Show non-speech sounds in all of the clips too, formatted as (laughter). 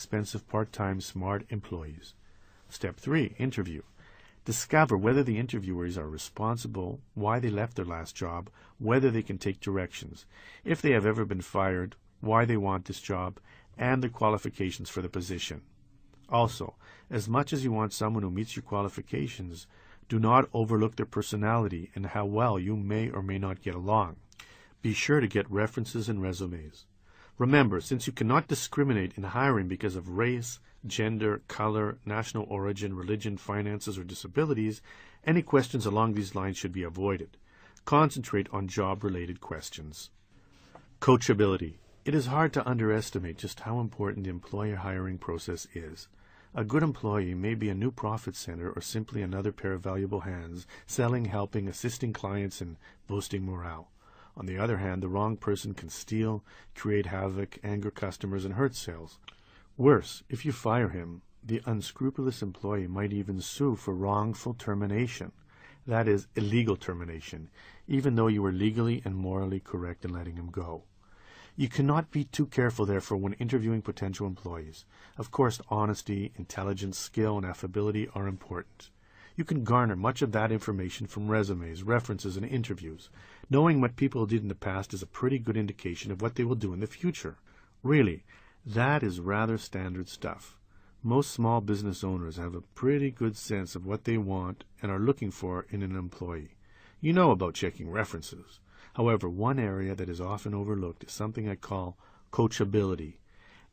expensive part-time smart employees. Step 3. Interview. Discover whether the interviewers are responsible, why they left their last job, whether they can take directions, if they have ever been fired, why they want this job, and their qualifications for the position. Also, as much as you want someone who meets your qualifications, do not overlook their personality and how well you may or may not get along. Be sure to get references and resumes. Remember, since you cannot discriminate in hiring because of race, gender, color, national origin, religion, finances, or disabilities, any questions along these lines should be avoided. Concentrate on job related questions. Coachability. It is hard to underestimate just how important the employer hiring process is. A good employee may be a new profit center or simply another pair of valuable hands, selling, helping, assisting clients, and boosting morale. On the other hand, the wrong person can steal, create havoc, anger customers, and hurt sales. Worse, if you fire him, the unscrupulous employee might even sue for wrongful termination. That is, illegal termination, even though you were legally and morally correct in letting him go. You cannot be too careful, therefore, when interviewing potential employees. Of course, honesty, intelligence, skill, and affability are important. You can garner much of that information from resumes, references, and interviews. Knowing what people did in the past is a pretty good indication of what they will do in the future. Really, that is rather standard stuff. Most small business owners have a pretty good sense of what they want and are looking for in an employee. You know about checking references. However, one area that is often overlooked is something I call coachability,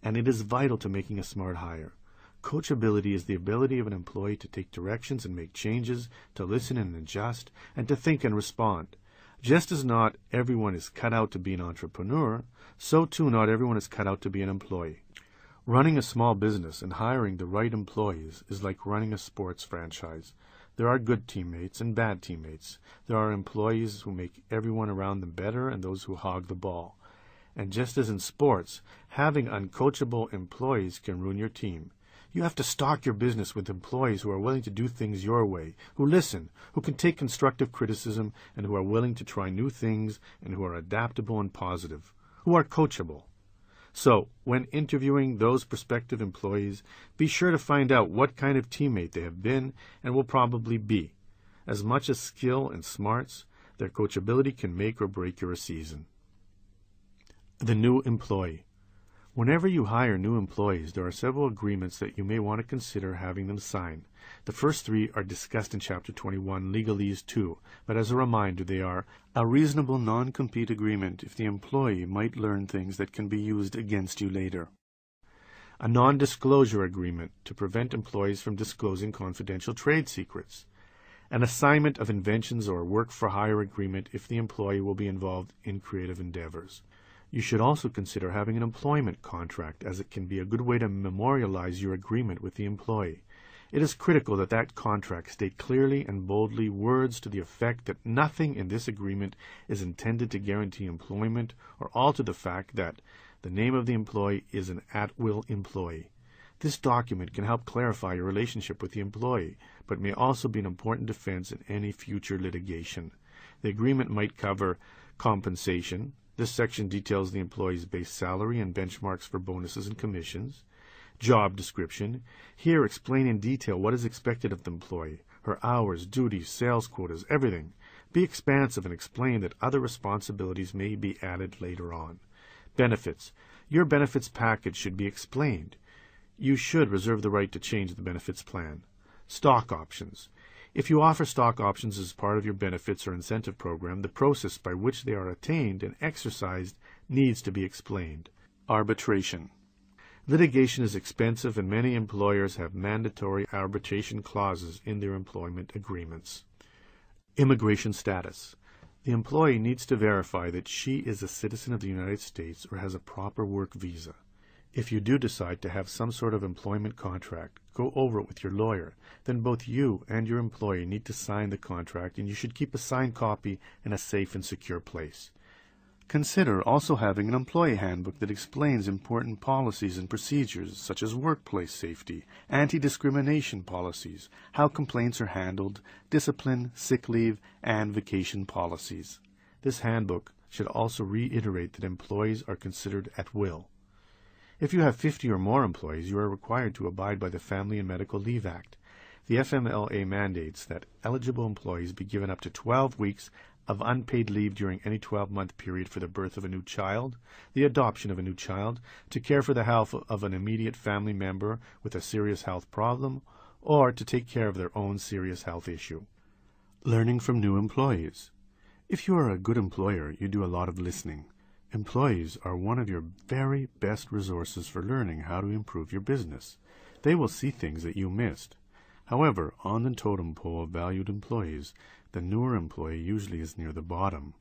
and it is vital to making a smart hire. Coachability is the ability of an employee to take directions and make changes, to listen and adjust, and to think and respond. Just as not everyone is cut out to be an entrepreneur, so too not everyone is cut out to be an employee. Running a small business and hiring the right employees is like running a sports franchise. There are good teammates and bad teammates. There are employees who make everyone around them better and those who hog the ball. And just as in sports, having uncoachable employees can ruin your team. You have to stock your business with employees who are willing to do things your way, who listen, who can take constructive criticism, and who are willing to try new things, and who are adaptable and positive, who are coachable. So, when interviewing those prospective employees, be sure to find out what kind of teammate they have been and will probably be. As much as skill and smarts, their coachability can make or break your season. The new employee. Whenever you hire new employees, there are several agreements that you may want to consider having them sign. The first three are discussed in Chapter 21, Legalese 2, but as a reminder, they are a reasonable non-compete agreement if the employee might learn things that can be used against you later. A non-disclosure agreement to prevent employees from disclosing confidential trade secrets. An assignment of inventions or work-for-hire agreement if the employee will be involved in creative endeavors. You should also consider having an employment contract, as it can be a good way to memorialize your agreement with the employee. It is critical that that contract state clearly and boldly words to the effect that nothing in this agreement is intended to guarantee employment or alter the fact that the name of the employee is an at-will employee. This document can help clarify your relationship with the employee, but may also be an important defense in any future litigation. The agreement might cover compensation, this section details the employee's base salary and benchmarks for bonuses and commissions. Job description. Here explain in detail what is expected of the employee, her hours, duties, sales quotas, everything. Be expansive and explain that other responsibilities may be added later on. Benefits. Your benefits package should be explained. You should reserve the right to change the benefits plan. Stock options. If you offer stock options as part of your benefits or incentive program, the process by which they are attained and exercised needs to be explained. Arbitration. Litigation is expensive and many employers have mandatory arbitration clauses in their employment agreements. Immigration status. The employee needs to verify that she is a citizen of the United States or has a proper work visa. If you do decide to have some sort of employment contract, go over it with your lawyer. Then both you and your employer need to sign the contract, and you should keep a signed copy in a safe and secure place. Consider also having an employee handbook that explains important policies and procedures such as workplace safety, anti-discrimination policies, how complaints are handled, discipline, sick leave, and vacation policies. This handbook should also reiterate that employees are considered at will. If you have 50 or more employees, you are required to abide by the Family and Medical Leave Act. The FMLA mandates that eligible employees be given up to 12 weeks of unpaid leave during any 12 month period for the birth of a new child, the adoption of a new child, to care for the health of an immediate family member with a serious health problem, or to take care of their own serious health issue. Learning from new employees. If you are a good employer, you do a lot of listening. Employees are one of your very best resources for learning how to improve your business. They will see things that you missed. However, on the totem pole of valued employees, the newer employee usually is near the bottom.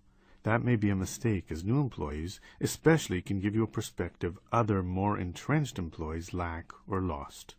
That may be a mistake, as new employees especially can give you a perspective other more entrenched employees lack or lost.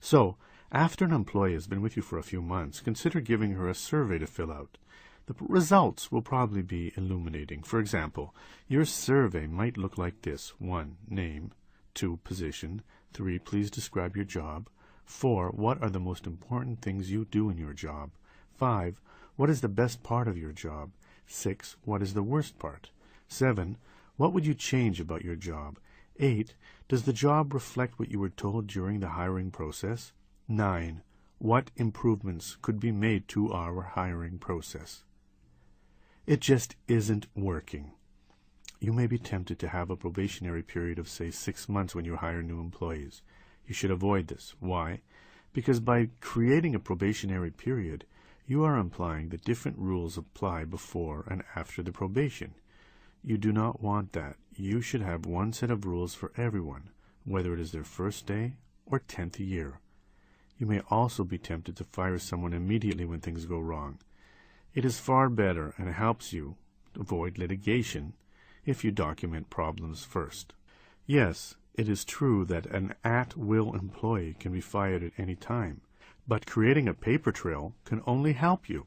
So, after an employee has been with you for a few months, consider giving her a survey to fill out. The results will probably be illuminating. For example, your survey might look like this 1. Name. 2. Position. 3. Please describe your job. 4. What are the most important things you do in your job? 5. What is the best part of your job? 6. What is the worst part? 7. What would you change about your job? 8. Does the job reflect what you were told during the hiring process? 9. What improvements could be made to our hiring process? It just isn't working. You may be tempted to have a probationary period of, say, six months when you hire new employees. You should avoid this. Why? Because by creating a probationary period, you are implying that different rules apply before and after the probation. You do not want that. You should have one set of rules for everyone, whether it is their first day or tenth year. You may also be tempted to fire someone immediately when things go wrong. It is far better and helps you avoid litigation if you document problems first. Yes, it is true that an at-will employee can be fired at any time, but creating a paper trail can only help you.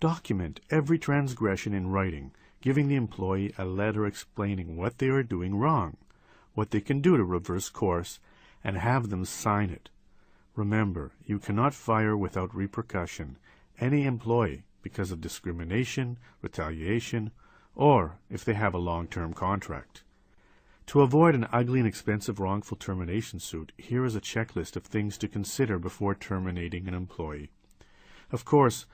Document every transgression in writing, giving the employee a letter explaining what they are doing wrong, what they can do to reverse course, and have them sign it. Remember, you cannot fire without repercussion any employee because of discrimination, retaliation, or if they have a long-term contract. To avoid an ugly and expensive wrongful termination suit, here is a checklist of things to consider before terminating an employee. Of course,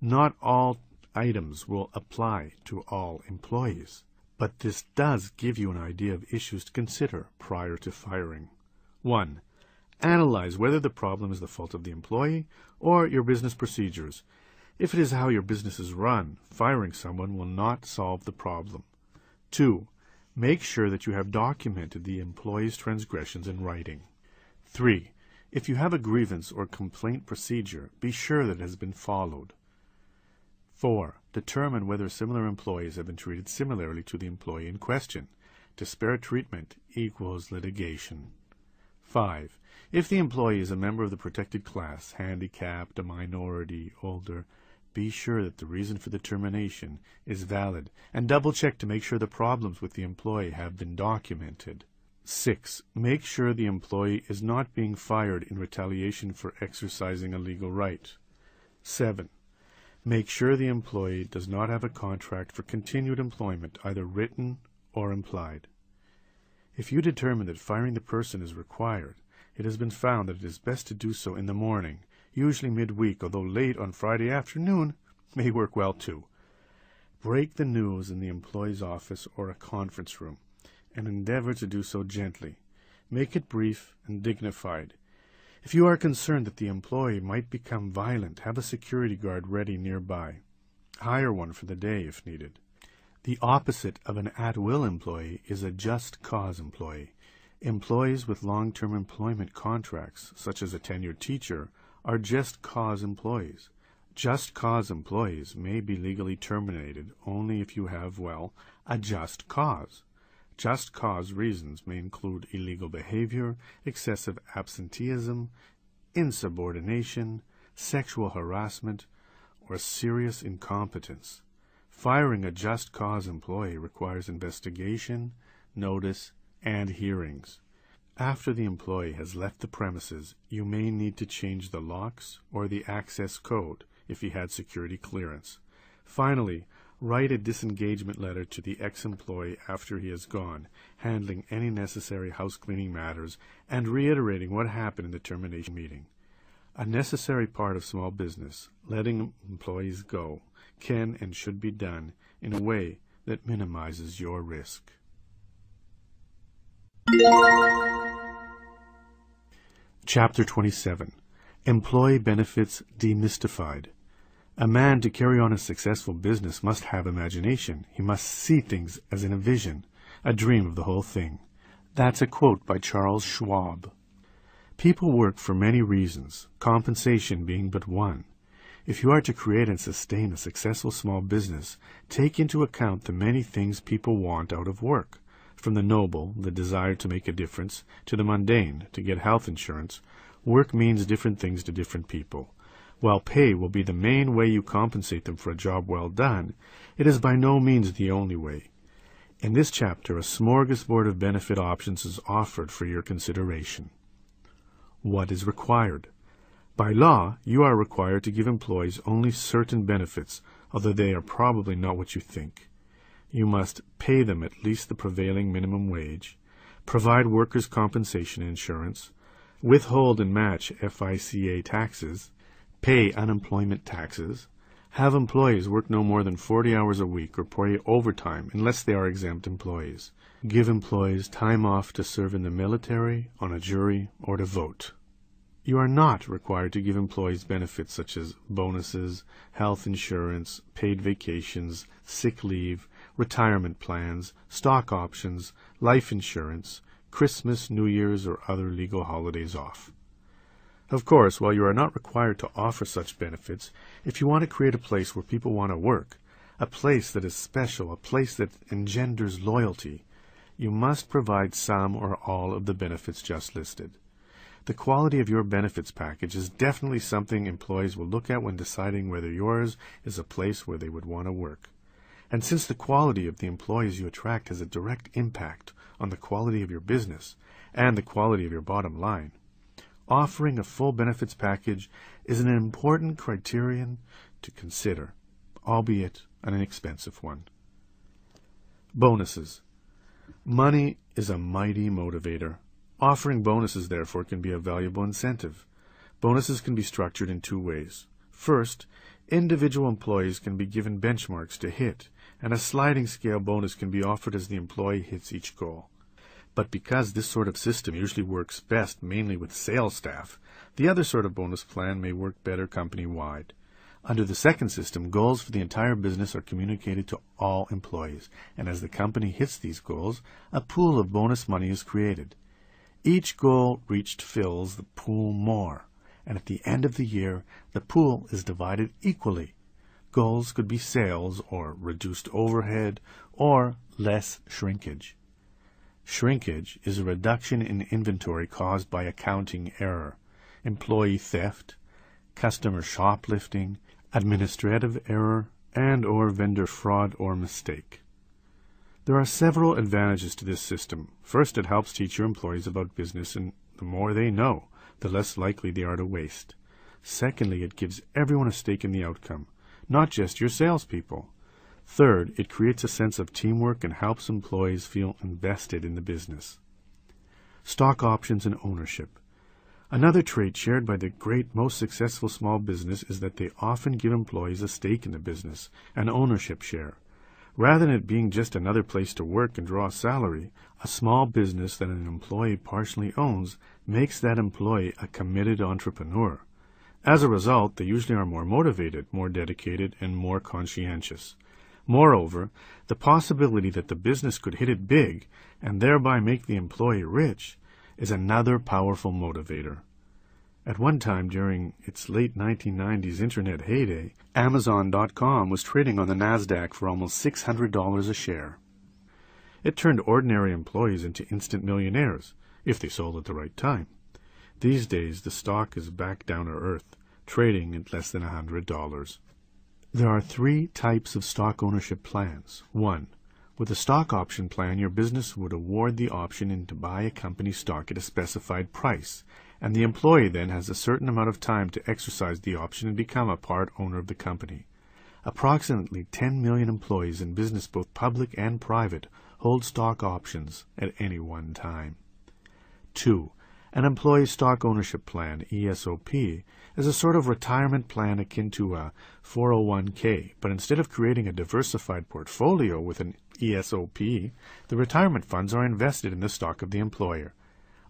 not all items will apply to all employees, but this does give you an idea of issues to consider prior to firing. 1. Analyze whether the problem is the fault of the employee or your business procedures if it is how your business is run, firing someone will not solve the problem. 2. Make sure that you have documented the employee's transgressions in writing. 3. If you have a grievance or complaint procedure, be sure that it has been followed. 4. Determine whether similar employees have been treated similarly to the employee in question. Disparate treatment equals litigation. 5. If the employee is a member of the protected class, handicapped, a minority, older, be sure that the reason for the termination is valid and double check to make sure the problems with the employee have been documented. 6. Make sure the employee is not being fired in retaliation for exercising a legal right. 7. Make sure the employee does not have a contract for continued employment, either written or implied. If you determine that firing the person is required, it has been found that it is best to do so in the morning usually midweek, although late on Friday afternoon (laughs) may work well too. Break the news in the employee's office or a conference room, and endeavor to do so gently. Make it brief and dignified. If you are concerned that the employee might become violent, have a security guard ready nearby. Hire one for the day if needed. The opposite of an at-will employee is a just cause employee. Employees with long-term employment contracts, such as a tenured teacher, are just cause employees. Just cause employees may be legally terminated only if you have, well, a just cause. Just cause reasons may include illegal behavior, excessive absenteeism, insubordination, sexual harassment, or serious incompetence. Firing a just cause employee requires investigation, notice, and hearings. After the employee has left the premises, you may need to change the locks or the access code if he had security clearance. Finally, Write a disengagement letter to the ex-employee after he has gone, handling any necessary house cleaning matters and reiterating what happened in the termination meeting. A necessary part of small business, letting employees go, can and should be done in a way that minimizes your risk. Chapter 27 Employee Benefits Demystified a man to carry on a successful business must have imagination. He must see things as in a vision, a dream of the whole thing. That's a quote by Charles Schwab. People work for many reasons, compensation being but one. If you are to create and sustain a successful small business, take into account the many things people want out of work, from the noble, the desire to make a difference, to the mundane, to get health insurance. Work means different things to different people. While pay will be the main way you compensate them for a job well done, it is by no means the only way. In this chapter, a smorgasbord of benefit options is offered for your consideration. What is required? By law, you are required to give employees only certain benefits, although they are probably not what you think. You must pay them at least the prevailing minimum wage, provide workers' compensation insurance, withhold and match FICA taxes, pay unemployment taxes, have employees work no more than 40 hours a week or pay overtime unless they are exempt employees, give employees time off to serve in the military, on a jury, or to vote. You are not required to give employees benefits such as bonuses, health insurance, paid vacations, sick leave, retirement plans, stock options, life insurance, Christmas, New Year's, or other legal holidays off. Of course, while you are not required to offer such benefits, if you want to create a place where people want to work, a place that is special, a place that engenders loyalty, you must provide some or all of the benefits just listed. The quality of your benefits package is definitely something employees will look at when deciding whether yours is a place where they would want to work. And since the quality of the employees you attract has a direct impact on the quality of your business and the quality of your bottom line, offering a full benefits package is an important criterion to consider, albeit an inexpensive one. Bonuses. Money is a mighty motivator. Offering bonuses, therefore, can be a valuable incentive. Bonuses can be structured in two ways. First, individual employees can be given benchmarks to hit, and a sliding scale bonus can be offered as the employee hits each goal. But because this sort of system usually works best mainly with sales staff, the other sort of bonus plan may work better company wide. Under the second system, goals for the entire business are communicated to all employees, and as the company hits these goals, a pool of bonus money is created. Each goal reached fills the pool more, and at the end of the year, the pool is divided equally. Goals could be sales, or reduced overhead, or less shrinkage. Shrinkage is a reduction in inventory caused by accounting error, employee theft, customer shoplifting, administrative error, and or vendor fraud or mistake. There are several advantages to this system. First, it helps teach your employees about business, and the more they know, the less likely they are to waste. Secondly, it gives everyone a stake in the outcome, not just your salespeople. Third, it creates a sense of teamwork and helps employees feel invested in the business. Stock options and ownership. Another trait shared by the great, most successful small business is that they often give employees a stake in the business, an ownership share. Rather than it being just another place to work and draw a salary, a small business that an employee partially owns makes that employee a committed entrepreneur. As a result, they usually are more motivated, more dedicated, and more conscientious. Moreover, the possibility that the business could hit it big and thereby make the employee rich is another powerful motivator. At one time during its late 1990s internet heyday, Amazon.com was trading on the NASDAQ for almost $600 a share. It turned ordinary employees into instant millionaires, if they sold at the right time. These days, the stock is back down to earth, trading at less than $100. There are three types of stock ownership plans. One, with a stock option plan, your business would award the option in to buy a company stock at a specified price, and the employee then has a certain amount of time to exercise the option and become a part owner of the company. Approximately 10 million employees in business, both public and private, hold stock options at any one time. 2. An employee stock ownership plan, ESOP, is a sort of retirement plan akin to a 401k, but instead of creating a diversified portfolio with an ESOP, the retirement funds are invested in the stock of the employer.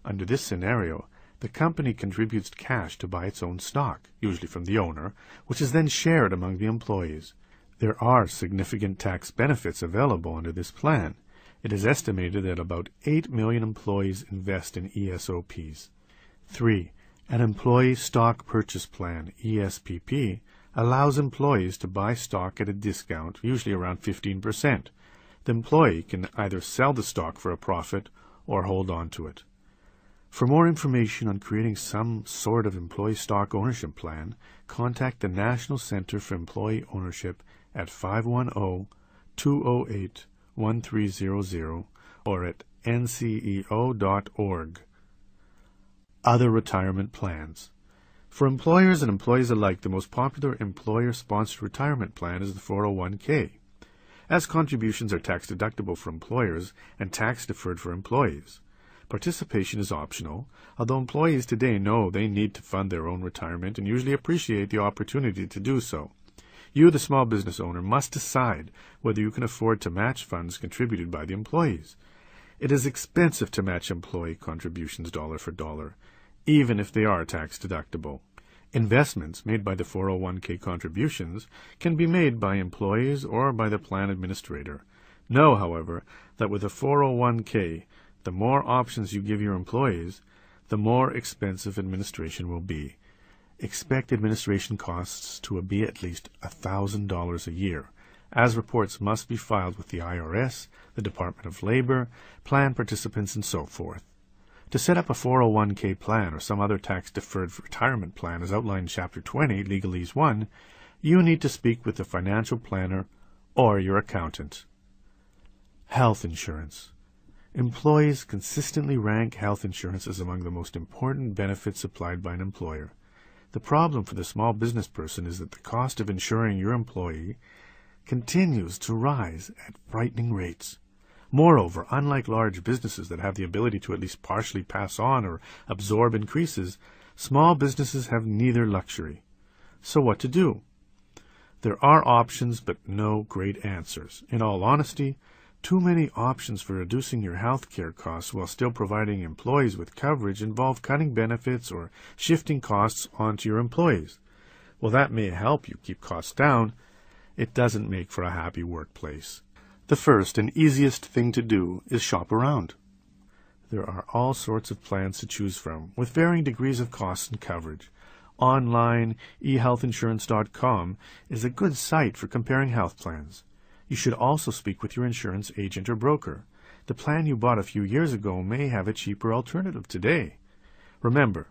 Under this scenario, the company contributes cash to buy its own stock, usually from the owner, which is then shared among the employees. There are significant tax benefits available under this plan. It is estimated that about 8 million employees invest in ESOPs. 3. An Employee Stock Purchase Plan, ESPP, allows employees to buy stock at a discount, usually around 15%. The employee can either sell the stock for a profit or hold on to it. For more information on creating some sort of employee stock ownership plan, contact the National Center for Employee Ownership at 510-208-1300 or at nceo.org. Other retirement plans. For employers and employees alike, the most popular employer-sponsored retirement plan is the 401k. As contributions are tax deductible for employers and tax deferred for employees. Participation is optional, although employees today know they need to fund their own retirement and usually appreciate the opportunity to do so. You, the small business owner, must decide whether you can afford to match funds contributed by the employees. It is expensive to match employee contributions dollar for dollar, even if they are tax deductible. Investments made by the 401k contributions can be made by employees or by the plan administrator. Know, however, that with a 401k, the more options you give your employees, the more expensive administration will be. Expect administration costs to be at least $1,000 a year, as reports must be filed with the IRS, the Department of Labor, plan participants, and so forth. To set up a 401k plan or some other tax-deferred retirement plan as outlined in Chapter 20, Legalese 1, you need to speak with a financial planner or your accountant. Health insurance. Employees consistently rank health insurance as among the most important benefits supplied by an employer. The problem for the small business person is that the cost of insuring your employee continues to rise at frightening rates. Moreover, unlike large businesses that have the ability to at least partially pass on or absorb increases, small businesses have neither luxury. So what to do? There are options, but no great answers. In all honesty, too many options for reducing your health care costs while still providing employees with coverage involve cutting benefits or shifting costs onto your employees. While that may help you keep costs down, it doesn't make for a happy workplace. The first and easiest thing to do is shop around. There are all sorts of plans to choose from, with varying degrees of cost and coverage. Online, ehealthinsurance.com is a good site for comparing health plans. You should also speak with your insurance agent or broker. The plan you bought a few years ago may have a cheaper alternative today. Remember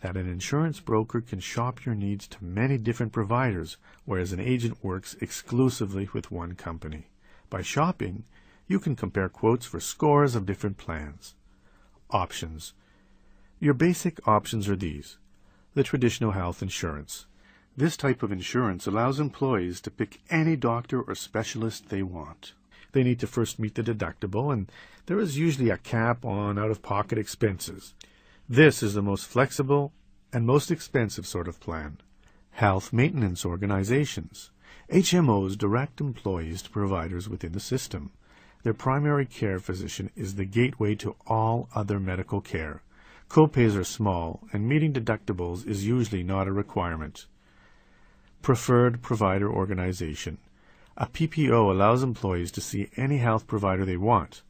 that an insurance broker can shop your needs to many different providers, whereas an agent works exclusively with one company. By shopping, you can compare quotes for scores of different plans. Options. Your basic options are these. The traditional health insurance. This type of insurance allows employees to pick any doctor or specialist they want. They need to first meet the deductible, and there is usually a cap on out-of-pocket expenses. This is the most flexible and most expensive sort of plan. Health maintenance organizations. HMOs direct employees to providers within the system. Their primary care physician is the gateway to all other medical care. Copays are small, and meeting deductibles is usually not a requirement. Preferred Provider Organization. A PPO allows employees to see any health provider they want,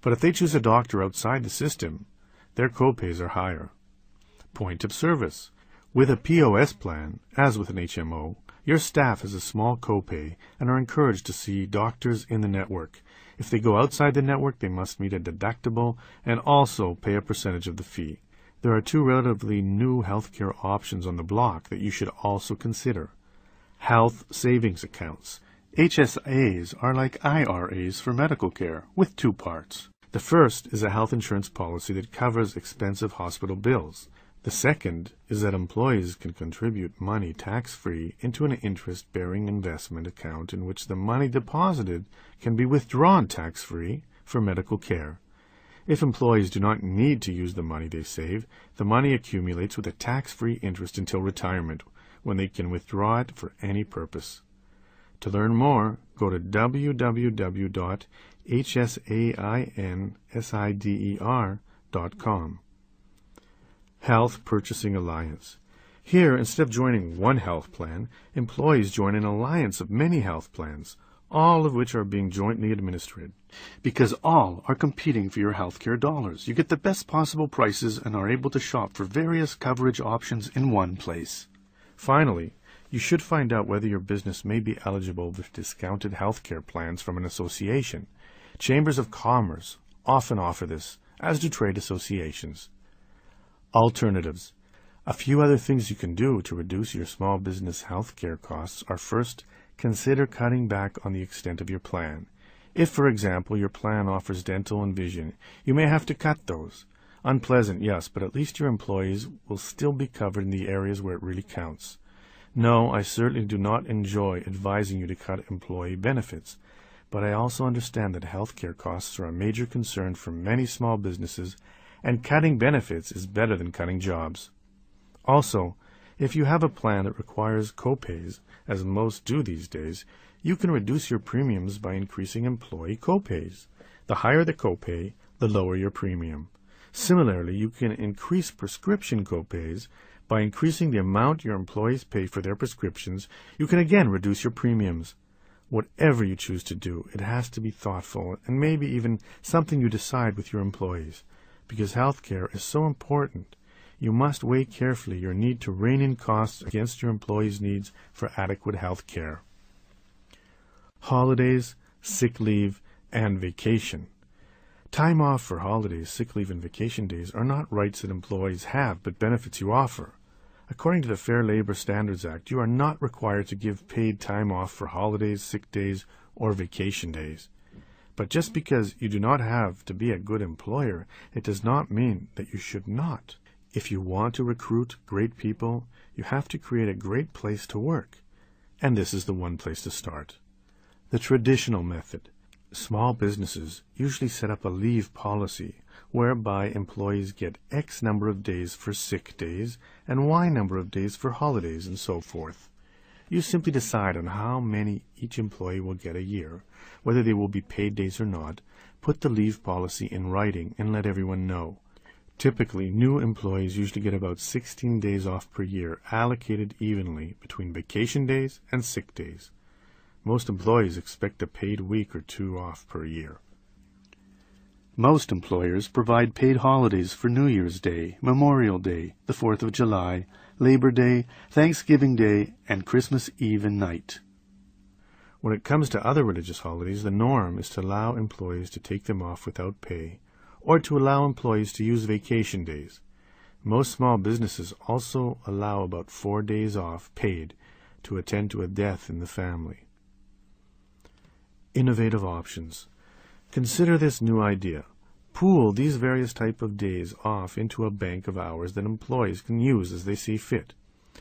but if they choose a doctor outside the system, their copays are higher. Point of service. With a POS plan, as with an HMO, your staff has a small copay and are encouraged to see doctors in the network. If they go outside the network, they must meet a deductible and also pay a percentage of the fee. There are two relatively new healthcare options on the block that you should also consider. Health savings accounts. HSAs are like IRAs for medical care, with two parts. The first is a health insurance policy that covers expensive hospital bills. The second is that employees can contribute money tax free into an interest bearing investment account in which the money deposited can be withdrawn tax free for medical care. If employees do not need to use the money they save, the money accumulates with a tax free interest until retirement, when they can withdraw it for any purpose. To learn more, go to www.hsainsider.com. Health Purchasing Alliance. Here, instead of joining one health plan, employees join an alliance of many health plans, all of which are being jointly administered. Because all are competing for your healthcare dollars, you get the best possible prices and are able to shop for various coverage options in one place. Finally, you should find out whether your business may be eligible for discounted healthcare plans from an association. Chambers of Commerce often offer this, as do trade associations. Alternatives. A few other things you can do to reduce your small business healthcare costs are first, consider cutting back on the extent of your plan. If, for example, your plan offers dental and vision, you may have to cut those. Unpleasant, yes, but at least your employees will still be covered in the areas where it really counts. No, I certainly do not enjoy advising you to cut employee benefits, but I also understand that healthcare costs are a major concern for many small businesses and cutting benefits is better than cutting jobs. Also, if you have a plan that requires copays, as most do these days, you can reduce your premiums by increasing employee copays. The higher the copay, the lower your premium. Similarly, you can increase prescription copays by increasing the amount your employees pay for their prescriptions. You can again reduce your premiums. Whatever you choose to do, it has to be thoughtful and maybe even something you decide with your employees because healthcare is so important, you must weigh carefully your need to rein in costs against your employees' needs for adequate health care. Holidays, sick leave, and vacation. Time off for holidays, sick leave, and vacation days are not rights that employees have, but benefits you offer. According to the Fair Labor Standards Act, you are not required to give paid time off for holidays, sick days, or vacation days. But just because you do not have to be a good employer, it does not mean that you should not. If you want to recruit great people, you have to create a great place to work. And this is the one place to start. The traditional method. Small businesses usually set up a leave policy whereby employees get X number of days for sick days and Y number of days for holidays and so forth. You simply decide on how many each employee will get a year, whether they will be paid days or not, put the leave policy in writing, and let everyone know. Typically, new employees usually get about 16 days off per year, allocated evenly between vacation days and sick days. Most employees expect a paid week or two off per year. Most employers provide paid holidays for New Year's Day, Memorial Day, the 4th of July, Labor Day, Thanksgiving Day, and Christmas Eve and night. When it comes to other religious holidays, the norm is to allow employees to take them off without pay, or to allow employees to use vacation days. Most small businesses also allow about four days off paid to attend to a death in the family. Innovative options. Consider this new idea. Pool these various type of days off into a bank of hours that employees can use as they see fit.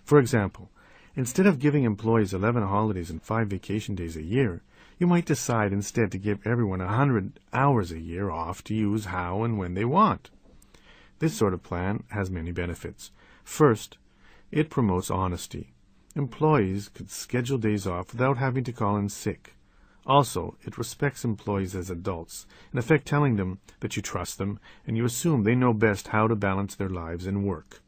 For example, instead of giving employees 11 holidays and 5 vacation days a year, you might decide instead to give everyone 100 hours a year off to use how and when they want. This sort of plan has many benefits. First, it promotes honesty. Employees could schedule days off without having to call in sick. Also, it respects employees as adults, in effect telling them that you trust them and you assume they know best how to balance their lives and work.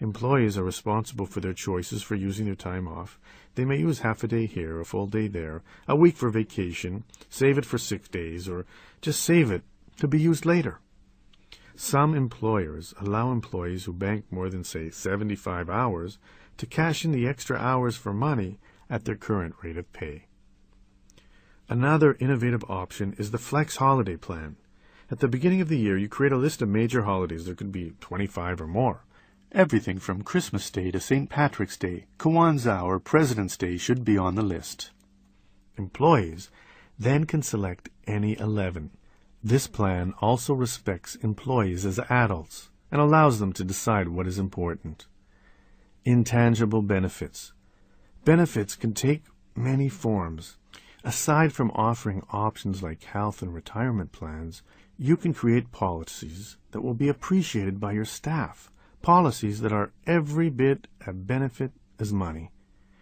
Employees are responsible for their choices for using their time off. They may use half a day here, a full day there, a week for vacation, save it for sick days, or just save it to be used later. Some employers allow employees who bank more than, say, 75 hours to cash in the extra hours for money at their current rate of pay. Another innovative option is the Flex Holiday Plan. At the beginning of the year, you create a list of major holidays. There could be 25 or more. Everything from Christmas Day to St. Patrick's Day, Kwanzaa, or President's Day should be on the list. Employees then can select any 11. This plan also respects employees as adults. and allows them to decide what is important. Intangible benefits. Benefits can take many forms. Aside from offering options like health and retirement plans, you can create policies that will be appreciated by your staff, policies that are every bit a benefit as money.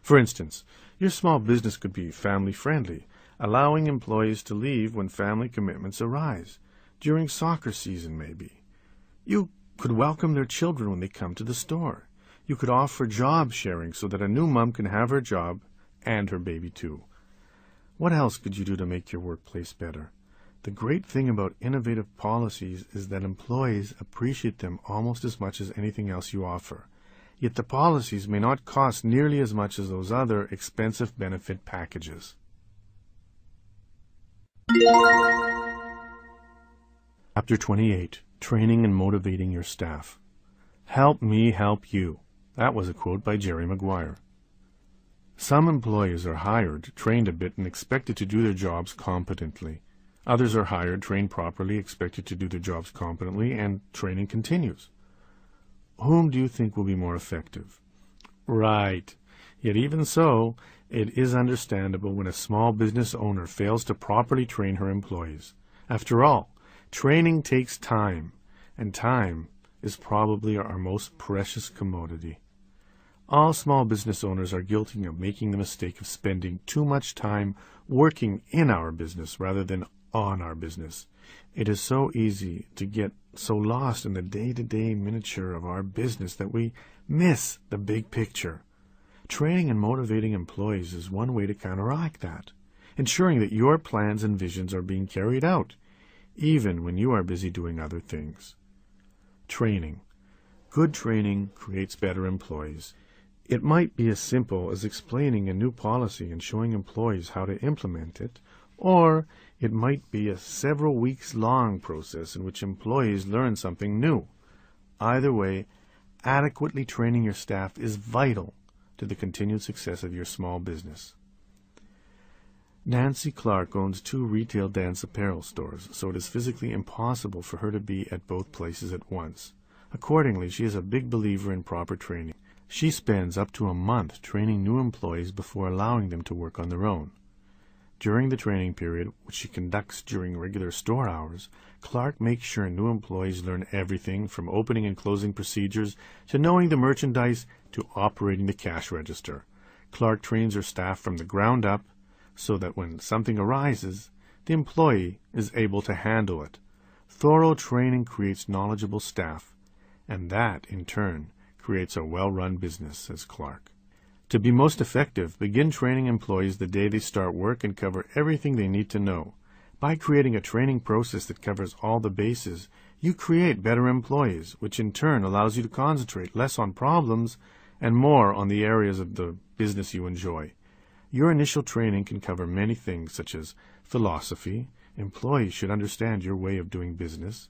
For instance, your small business could be family friendly, allowing employees to leave when family commitments arise, during soccer season maybe. You could welcome their children when they come to the store. You could offer job sharing so that a new mom can have her job and her baby too. What else could you do to make your workplace better? The great thing about innovative policies is that employees appreciate them almost as much as anything else you offer. Yet the policies may not cost nearly as much as those other expensive benefit packages. Chapter 28 Training and Motivating Your Staff. Help me help you. That was a quote by Jerry Maguire. Some employees are hired, trained a bit, and expected to do their jobs competently. Others are hired, trained properly, expected to do their jobs competently, and training continues. Whom do you think will be more effective? Right. Yet even so, it is understandable when a small business owner fails to properly train her employees. After all, training takes time, and time is probably our most precious commodity. All small business owners are guilty of making the mistake of spending too much time working in our business rather than on our business. It is so easy to get so lost in the day to day miniature of our business that we miss the big picture. Training and motivating employees is one way to counteract that, ensuring that your plans and visions are being carried out, even when you are busy doing other things. Training. Good training creates better employees. It might be as simple as explaining a new policy and showing employees how to implement it, or it might be a several weeks long process in which employees learn something new. Either way, adequately training your staff is vital to the continued success of your small business. Nancy Clark owns two retail dance apparel stores, so it is physically impossible for her to be at both places at once. Accordingly, she is a big believer in proper training. She spends up to a month training new employees before allowing them to work on their own. During the training period, which she conducts during regular store hours, Clark makes sure new employees learn everything from opening and closing procedures to knowing the merchandise to operating the cash register. Clark trains her staff from the ground up so that when something arises, the employee is able to handle it. Thorough training creates knowledgeable staff, and that, in turn, creates a well-run business, says Clark. To be most effective, begin training employees the day they start work and cover everything they need to know. By creating a training process that covers all the bases, you create better employees, which in turn allows you to concentrate less on problems and more on the areas of the business you enjoy. Your initial training can cover many things such as philosophy, employees should understand your way of doing business,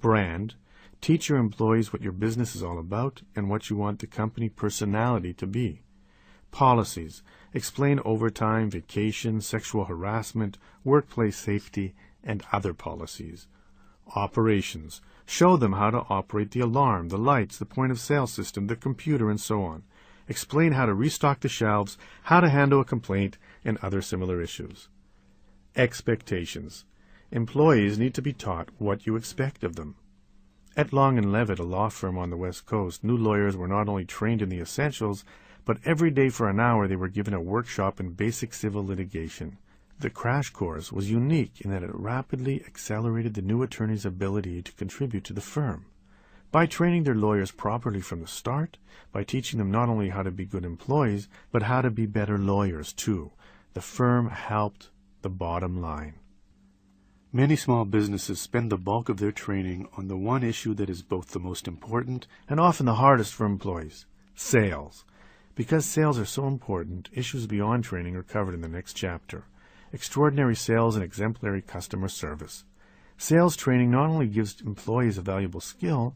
brand, Teach your employees what your business is all about and what you want the company personality to be. Policies. Explain overtime, vacation, sexual harassment, workplace safety, and other policies. Operations. Show them how to operate the alarm, the lights, the point of sale system, the computer, and so on. Explain how to restock the shelves, how to handle a complaint, and other similar issues. Expectations. Employees need to be taught what you expect of them. At Long and Levit, a law firm on the West Coast, new lawyers were not only trained in the essentials, but every day for an hour they were given a workshop in basic civil litigation. The crash course was unique in that it rapidly accelerated the new attorney's ability to contribute to the firm. By training their lawyers properly from the start, by teaching them not only how to be good employees, but how to be better lawyers too, the firm helped the bottom line. Many small businesses spend the bulk of their training on the one issue that is both the most important and often the hardest for employees sales. Because sales are so important, issues beyond training are covered in the next chapter extraordinary sales and exemplary customer service. Sales training not only gives employees a valuable skill,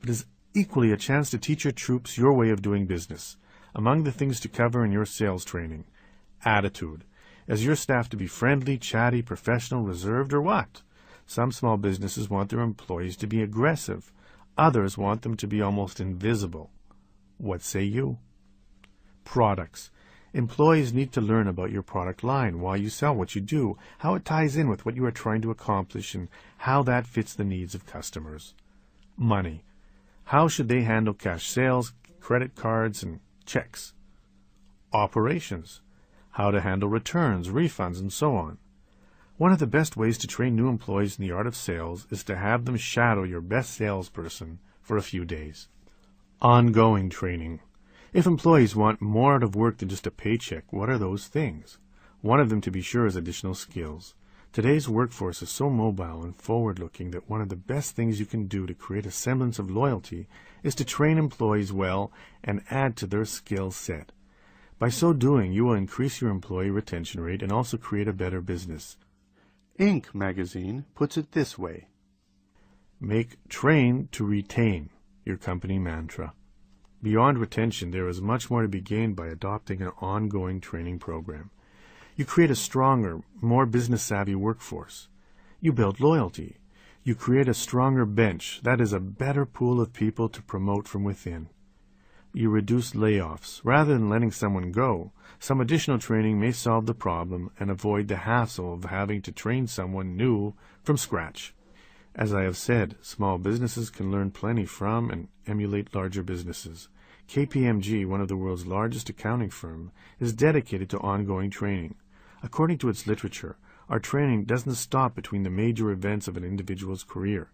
but is equally a chance to teach your troops your way of doing business. Among the things to cover in your sales training attitude as your staff to be friendly, chatty, professional, reserved, or what? Some small businesses want their employees to be aggressive. Others want them to be almost invisible. What say you? Products. Employees need to learn about your product line, why you sell what you do, how it ties in with what you are trying to accomplish, and how that fits the needs of customers. Money. How should they handle cash sales, credit cards, and checks? Operations. How to handle returns, refunds, and so on. One of the best ways to train new employees in the art of sales is to have them shadow your best salesperson for a few days. Ongoing training. If employees want more out of work than just a paycheck, what are those things? One of them, to be sure, is additional skills. Today's workforce is so mobile and forward looking that one of the best things you can do to create a semblance of loyalty is to train employees well and add to their skill set. By so doing, you will increase your employee retention rate and also create a better business. Inc. magazine puts it this way Make train to retain your company mantra. Beyond retention, there is much more to be gained by adopting an ongoing training program. You create a stronger, more business savvy workforce. You build loyalty. You create a stronger bench, that is, a better pool of people to promote from within. You reduce layoffs. Rather than letting someone go, some additional training may solve the problem and avoid the hassle of having to train someone new from scratch. As I have said, small businesses can learn plenty from and emulate larger businesses. KPMG, one of the world's largest accounting firms, is dedicated to ongoing training. According to its literature, our training doesn't stop between the major events of an individual's career.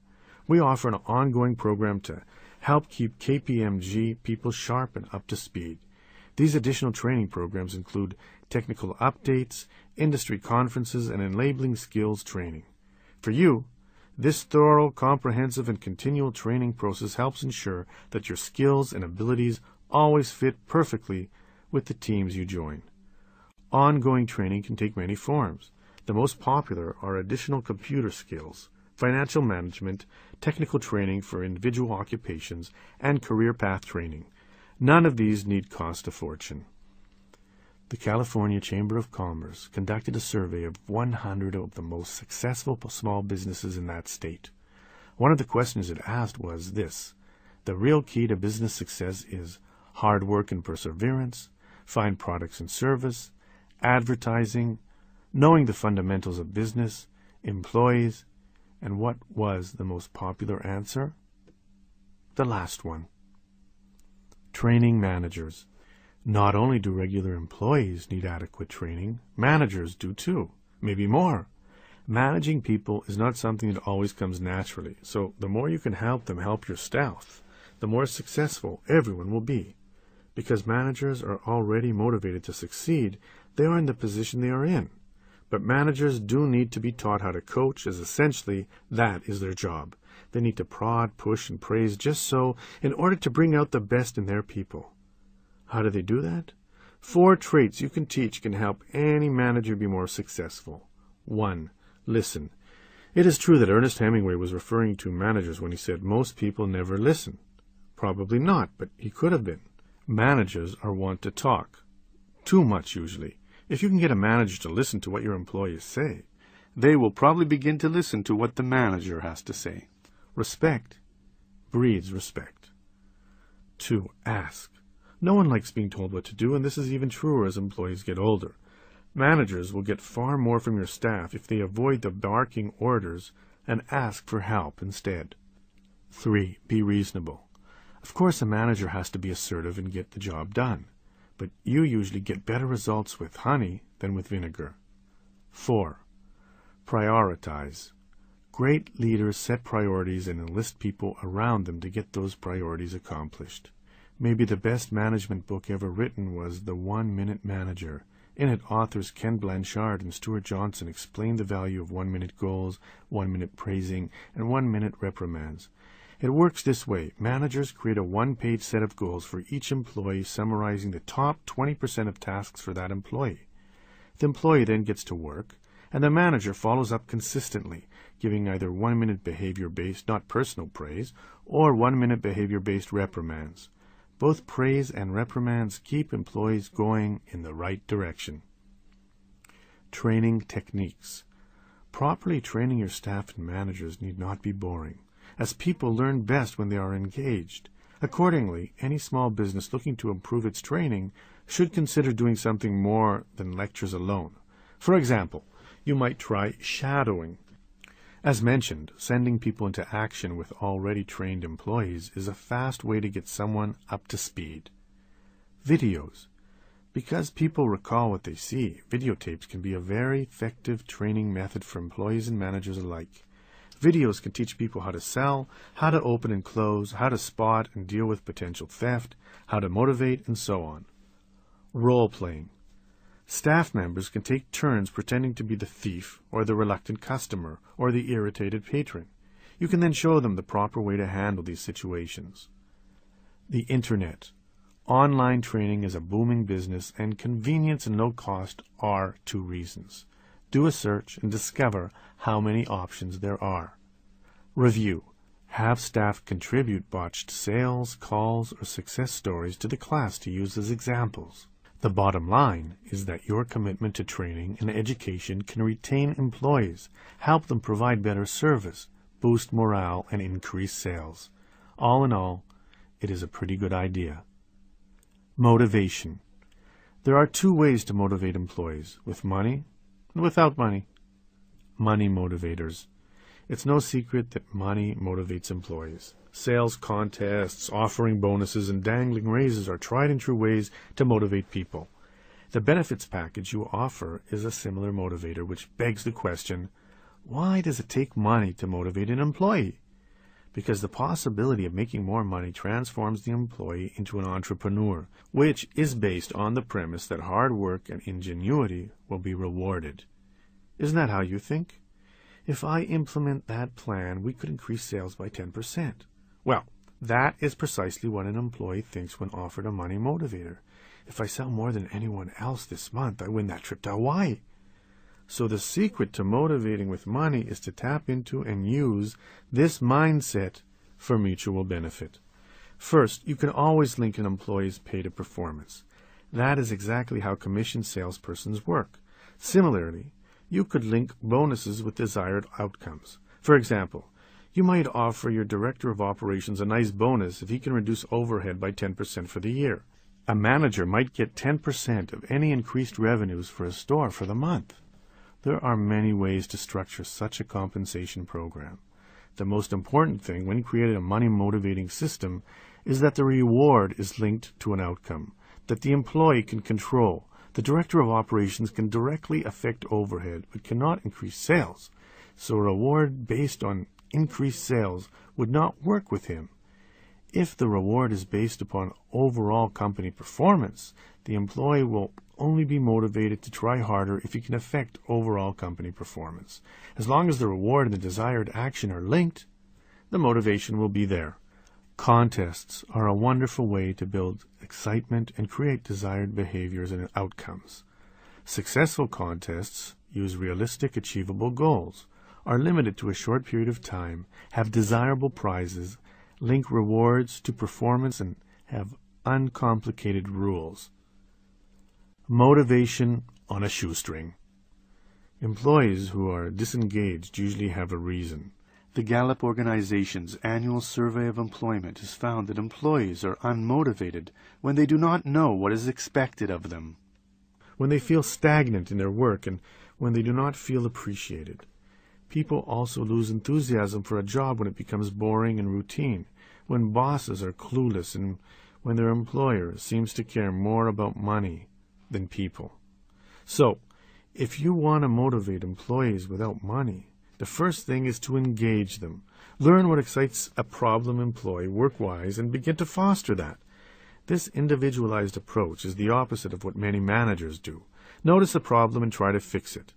We offer an ongoing program to help keep KPMG people sharp and up to speed. These additional training programs include technical updates, industry conferences, and enabling skills training. For you, this thorough, comprehensive, and continual training process helps ensure that your skills and abilities always fit perfectly with the teams you join. Ongoing training can take many forms. The most popular are additional computer skills, financial management, technical training for individual occupations, and career path training. None of these need cost a fortune. The California Chamber of Commerce conducted a survey of 100 of the most successful small businesses in that state. One of the questions it asked was this The real key to business success is hard work and perseverance, fine products and service, advertising, knowing the fundamentals of business, employees, and what was the most popular answer? The last one. Training managers. Not only do regular employees need adequate training, managers do too, maybe more. Managing people is not something that always comes naturally, so the more you can help them help your staff, the more successful everyone will be. Because managers are already motivated to succeed, they are in the position they are in. But managers do need to be taught how to coach, as essentially that is their job. They need to prod, push, and praise just so in order to bring out the best in their people. How do they do that? Four traits you can teach can help any manager be more successful. 1. Listen. It is true that Ernest Hemingway was referring to managers when he said most people never listen. Probably not, but he could have been. Managers are wont to talk. Too much, usually. If you can get a manager to listen to what your employees say, they will probably begin to listen to what the manager has to say. Respect breeds respect. 2. Ask. No one likes being told what to do, and this is even truer as employees get older. Managers will get far more from your staff if they avoid the barking orders and ask for help instead. 3. Be reasonable. Of course, a manager has to be assertive and get the job done but you usually get better results with honey than with vinegar. 4. Prioritize. Great leaders set priorities and enlist people around them to get those priorities accomplished. Maybe the best management book ever written was The One Minute Manager. In it, authors Ken Blanchard and Stuart Johnson explain the value of one minute goals, one minute praising, and one minute reprimands. It works this way. Managers create a one-page set of goals for each employee summarizing the top 20% of tasks for that employee. The employee then gets to work, and the manager follows up consistently, giving either one-minute behavior-based, not personal praise, or one-minute behavior-based reprimands. Both praise and reprimands keep employees going in the right direction. Training techniques. Properly training your staff and managers need not be boring. As people learn best when they are engaged. Accordingly, any small business looking to improve its training should consider doing something more than lectures alone. For example, you might try shadowing. As mentioned, sending people into action with already trained employees is a fast way to get someone up to speed. Videos. Because people recall what they see, videotapes can be a very effective training method for employees and managers alike. Videos can teach people how to sell, how to open and close, how to spot and deal with potential theft, how to motivate, and so on. Role playing. Staff members can take turns pretending to be the thief, or the reluctant customer, or the irritated patron. You can then show them the proper way to handle these situations. The Internet. Online training is a booming business, and convenience and low cost are two reasons. Do a search and discover how many options there are. Review. Have staff contribute botched sales, calls, or success stories to the class to use as examples. The bottom line is that your commitment to training and education can retain employees, help them provide better service, boost morale, and increase sales. All in all, it is a pretty good idea. Motivation. There are two ways to motivate employees, with money without money. Money motivators. It's no secret that money motivates employees. Sales contests, offering bonuses, and dangling raises are tried and true ways to motivate people. The benefits package you offer is a similar motivator, which begs the question, why does it take money to motivate an employee? Because the possibility of making more money transforms the employee into an entrepreneur, which is based on the premise that hard work and ingenuity will be rewarded. Isn't that how you think? If I implement that plan, we could increase sales by 10%. Well, that is precisely what an employee thinks when offered a money motivator. If I sell more than anyone else this month, I win that trip to Hawaii. So the secret to motivating with money is to tap into and use this mindset for mutual benefit. First, you can always link an employee's pay to performance. That is exactly how commission salespersons work. Similarly, you could link bonuses with desired outcomes. For example, you might offer your director of operations a nice bonus if he can reduce overhead by 10% for the year. A manager might get 10% of any increased revenues for a store for the month. There are many ways to structure such a compensation program. The most important thing when creating a money motivating system is that the reward is linked to an outcome that the employee can control. The director of operations can directly affect overhead but cannot increase sales. So a reward based on increased sales would not work with him. If the reward is based upon overall company performance, the employee will only be motivated to try harder if he can affect overall company performance. As long as the reward and the desired action are linked, the motivation will be there. Contests are a wonderful way to build excitement and create desired behaviors and outcomes. Successful contests use realistic, achievable goals are limited to a short period of time, have desirable prizes, link rewards to performance, and have uncomplicated rules. Motivation on a shoestring. Employees who are disengaged usually have a reason. The Gallup organization's annual survey of employment has found that employees are unmotivated when they do not know what is expected of them, when they feel stagnant in their work, and when they do not feel appreciated. People also lose enthusiasm for a job when it becomes boring and routine, when bosses are clueless, and when their employer seems to care more about money than people. So, if you want to motivate employees without money, the first thing is to engage them. Learn what excites a problem employee work-wise and begin to foster that. This individualized approach is the opposite of what many managers do. Notice a problem and try to fix it.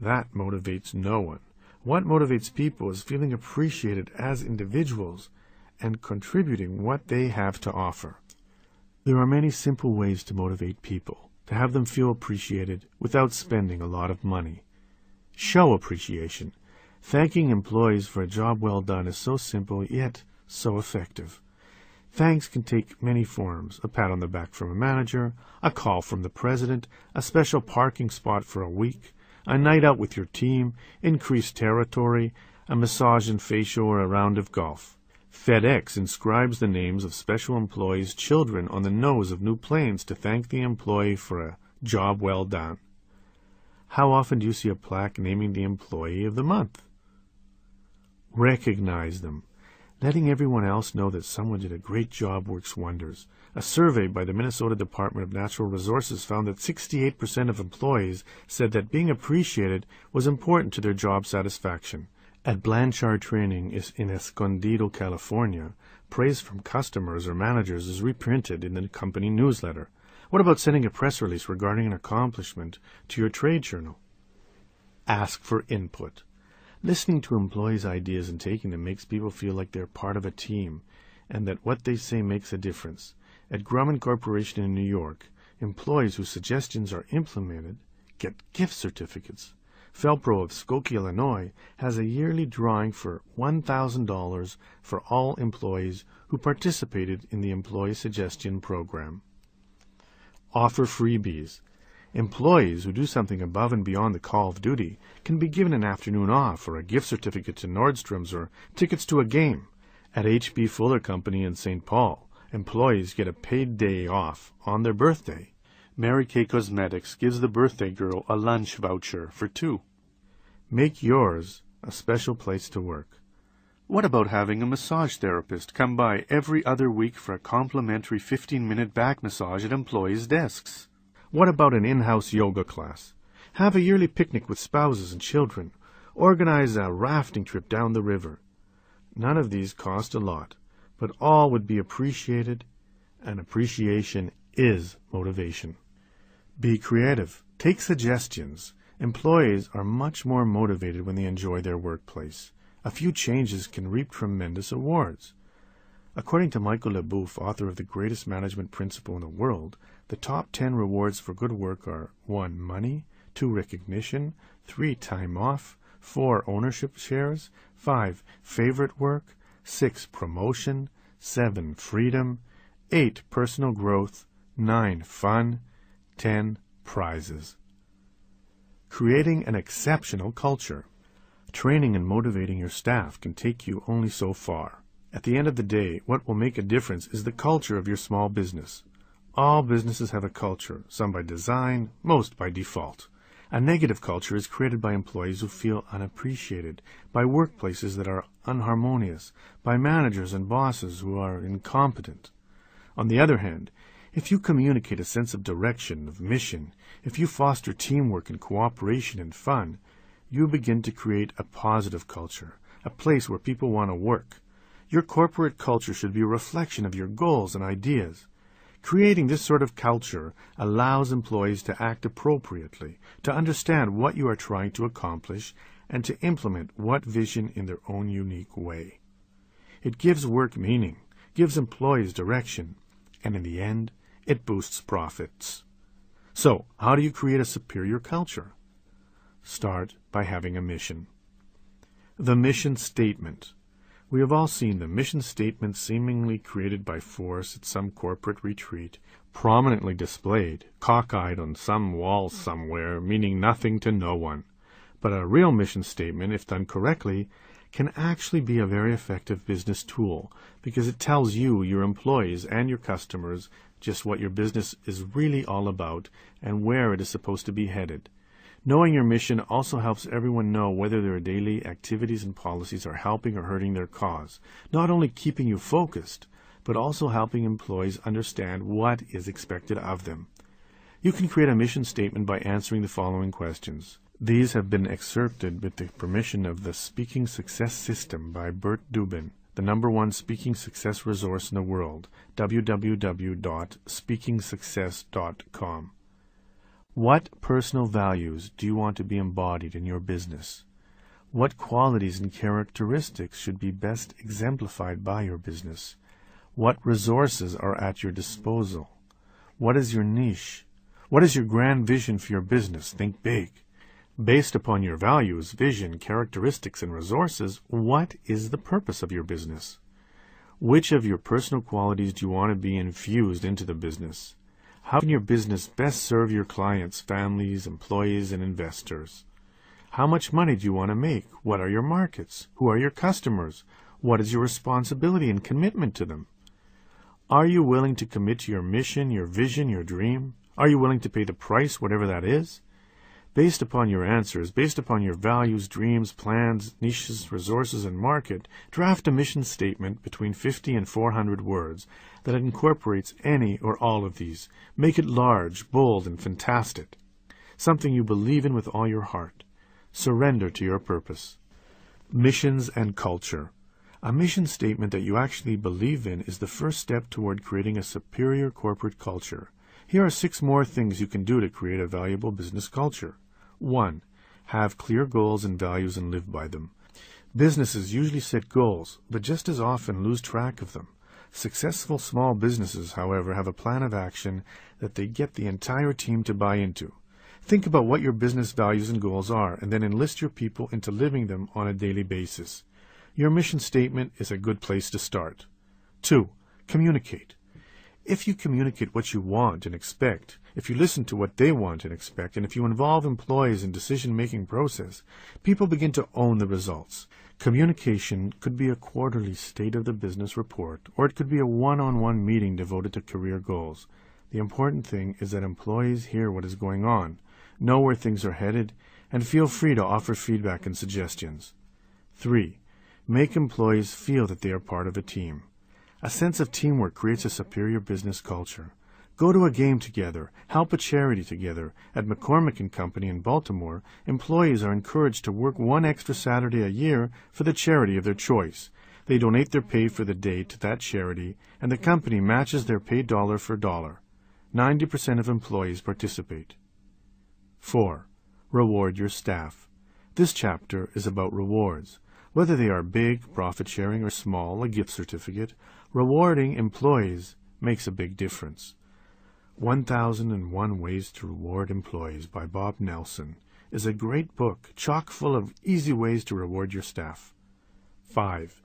That motivates no one. What motivates people is feeling appreciated as individuals and contributing what they have to offer. There are many simple ways to motivate people, to have them feel appreciated without spending a lot of money. Show appreciation. Thanking employees for a job well done is so simple yet so effective. Thanks can take many forms a pat on the back from a manager, a call from the president, a special parking spot for a week, a night out with your team, increased territory, a massage and facial, or a round of golf. FedEx inscribes the names of special employees' children on the nose of new planes to thank the employee for a job well done. How often do you see a plaque naming the employee of the month? Recognize them. Letting everyone else know that someone did a great job works wonders. A survey by the Minnesota Department of Natural Resources found that 68% of employees said that being appreciated was important to their job satisfaction. At Blanchard Training is in Escondido, California, praise from customers or managers is reprinted in the company newsletter. What about sending a press release regarding an accomplishment to your trade journal? Ask for input. Listening to employees' ideas and taking them makes people feel like they're part of a team and that what they say makes a difference. At Grumman Corporation in New York, employees whose suggestions are implemented get gift certificates. Fel-Pro of Skokie, Illinois, has a yearly drawing for $1,000 for all employees who participated in the Employee Suggestion Program. Offer freebies. Employees who do something above and beyond the call of duty can be given an afternoon off or a gift certificate to Nordstrom's or tickets to a game. At H.B. Fuller Company in St. Paul, employees get a paid day off on their birthday. Mary Kay Cosmetics gives the birthday girl a lunch voucher for two. Make yours a special place to work. What about having a massage therapist come by every other week for a complimentary 15 minute back massage at employees' desks? What about an in-house yoga class? Have a yearly picnic with spouses and children. Organize a rafting trip down the river. None of these cost a lot, but all would be appreciated, and appreciation is motivation. Be creative. Take suggestions. Employees are much more motivated when they enjoy their workplace. A few changes can reap tremendous awards. According to Michael LeBoeuf, author of The Greatest Management Principle in the World, the top 10 rewards for good work are 1. Money, 2. Recognition, 3. Time off, 4. Ownership shares, 5. Favorite work, 6. Promotion, 7. Freedom, 8. Personal growth, 9. Fun, 10. Prizes. Creating an exceptional culture. Training and motivating your staff can take you only so far. At the end of the day, what will make a difference is the culture of your small business. All businesses have a culture, some by design, most by default. A negative culture is created by employees who feel unappreciated, by workplaces that are unharmonious, by managers and bosses who are incompetent. On the other hand, if you communicate a sense of direction, of mission, if you foster teamwork and cooperation and fun, you begin to create a positive culture, a place where people want to work. Your corporate culture should be a reflection of your goals and ideas. Creating this sort of culture allows employees to act appropriately, to understand what you are trying to accomplish, and to implement what vision in their own unique way. It gives work meaning, gives employees direction, and in the end, it boosts profits. So, how do you create a superior culture? Start by having a mission. The mission statement. We have all seen the mission statement seemingly created by force at some corporate retreat, prominently displayed, cockeyed on some wall somewhere, meaning nothing to no one. But a real mission statement, if done correctly, can actually be a very effective business tool because it tells you, your employees, and your customers just what your business is really all about and where it is supposed to be headed. Knowing your mission also helps everyone know whether their daily activities and policies are helping or hurting their cause, not only keeping you focused, but also helping employees understand what is expected of them. You can create a mission statement by answering the following questions. These have been excerpted with the permission of the Speaking Success System by Burt Dubin, the number one speaking success resource in the world, www.speakingsuccess.com. What personal values do you want to be embodied in your business? What qualities and characteristics should be best exemplified by your business? What resources are at your disposal? What is your niche? What is your grand vision for your business? Think big. Based upon your values, vision, characteristics, and resources, what is the purpose of your business? Which of your personal qualities do you want to be infused into the business? How can your business best serve your clients, families, employees, and investors? How much money do you want to make? What are your markets? Who are your customers? What is your responsibility and commitment to them? Are you willing to commit to your mission, your vision, your dream? Are you willing to pay the price, whatever that is? Based upon your answers, based upon your values, dreams, plans, niches, resources, and market, draft a mission statement between 50 and 400 words that incorporates any or all of these. Make it large, bold, and fantastic. Something you believe in with all your heart. Surrender to your purpose. Missions and culture. A mission statement that you actually believe in is the first step toward creating a superior corporate culture. Here are six more things you can do to create a valuable business culture. 1. Have clear goals and values and live by them. Businesses usually set goals, but just as often lose track of them. Successful small businesses, however, have a plan of action that they get the entire team to buy into. Think about what your business values and goals are, and then enlist your people into living them on a daily basis. Your mission statement is a good place to start. 2. Communicate. If you communicate what you want and expect, if you listen to what they want and expect, and if you involve employees in decision-making process, people begin to own the results. Communication could be a quarterly state of the business report, or it could be a one-on-one meeting devoted to career goals. The important thing is that employees hear what is going on, know where things are headed, and feel free to offer feedback and suggestions. 3. Make employees feel that they are part of a team. A sense of teamwork creates a superior business culture. Go to a game together, help a charity together. At McCormick and Company in Baltimore, employees are encouraged to work one extra Saturday a year for the charity of their choice. They donate their pay for the day to that charity, and the company matches their pay dollar for dollar. 90% of employees participate. 4. Reward your staff. This chapter is about rewards. Whether they are big, profit sharing, or small, a gift certificate, Rewarding employees makes a big difference. 1001 Ways to Reward Employees by Bob Nelson is a great book chock full of easy ways to reward your staff. 5.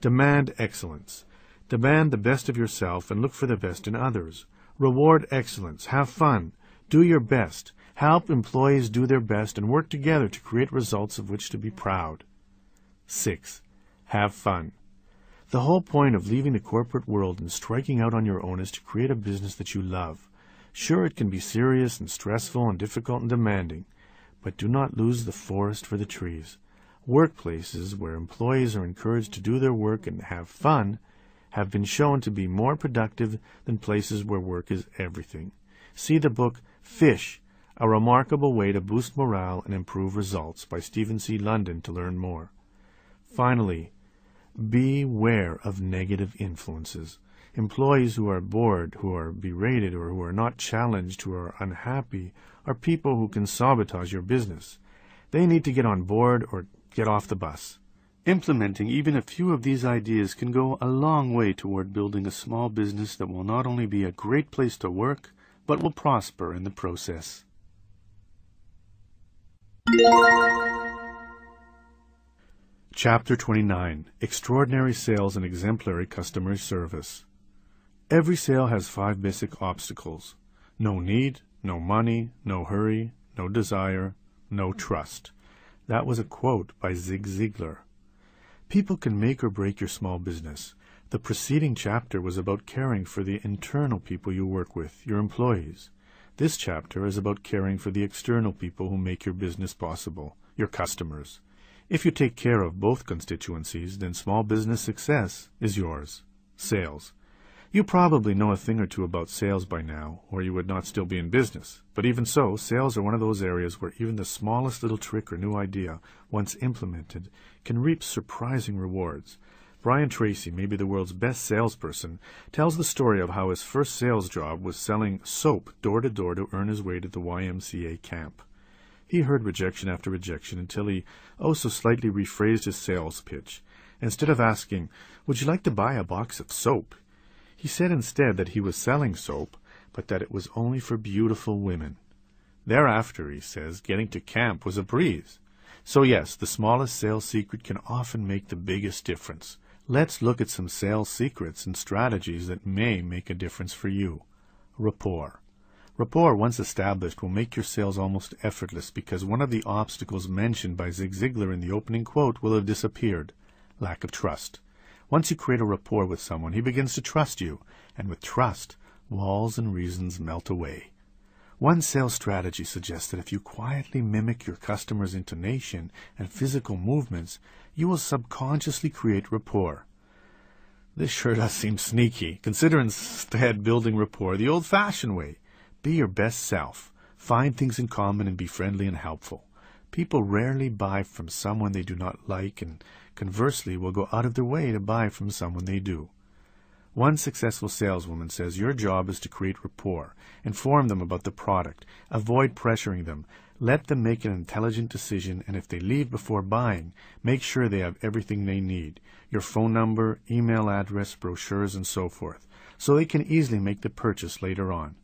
Demand excellence. Demand the best of yourself and look for the best in others. Reward excellence. Have fun. Do your best. Help employees do their best and work together to create results of which to be proud. 6. Have fun. The whole point of leaving the corporate world and striking out on your own is to create a business that you love. Sure, it can be serious and stressful and difficult and demanding, but do not lose the forest for the trees. Workplaces where employees are encouraged to do their work and have fun have been shown to be more productive than places where work is everything. See the book Fish, A Remarkable Way to Boost Morale and Improve Results by Stephen C. Lundin to learn more. Finally, Beware of negative influences. Employees who are bored, who are berated, or who are not challenged, who are unhappy, are people who can sabotage your business. They need to get on board or get off the bus. Implementing even a few of these ideas can go a long way toward building a small business that will not only be a great place to work, but will prosper in the process. Chapter 29 Extraordinary Sales and Exemplary Customer Service. Every sale has five basic obstacles no need, no money, no hurry, no desire, no trust. That was a quote by Zig Ziglar. People can make or break your small business. The preceding chapter was about caring for the internal people you work with, your employees. This chapter is about caring for the external people who make your business possible, your customers. If you take care of both constituencies, then small business success is yours. Sales. You probably know a thing or two about sales by now, or you would not still be in business. But even so, sales are one of those areas where even the smallest little trick or new idea, once implemented, can reap surprising rewards. Brian Tracy, maybe the world's best salesperson, tells the story of how his first sales job was selling soap door to door to earn his way to the YMCA camp. He heard rejection after rejection until he oh so slightly rephrased his sales pitch. Instead of asking, Would you like to buy a box of soap? he said instead that he was selling soap, but that it was only for beautiful women. Thereafter, he says, getting to camp was a breeze. So yes, the smallest sales secret can often make the biggest difference. Let's look at some sales secrets and strategies that may make a difference for you. Rapport. Rapport, once established, will make your sales almost effortless because one of the obstacles mentioned by Zig Ziglar in the opening quote will have disappeared lack of trust. Once you create a rapport with someone, he begins to trust you, and with trust, walls and reasons melt away. One sales strategy suggests that if you quietly mimic your customer's intonation and physical movements, you will subconsciously create rapport. This sure does seem sneaky. Consider instead building rapport the old fashioned way. Be your best self. Find things in common and be friendly and helpful. People rarely buy from someone they do not like and conversely will go out of their way to buy from someone they do. One successful saleswoman says your job is to create rapport, inform them about the product, avoid pressuring them, let them make an intelligent decision, and if they leave before buying, make sure they have everything they need your phone number, email address, brochures, and so forth, so they can easily make the purchase later on.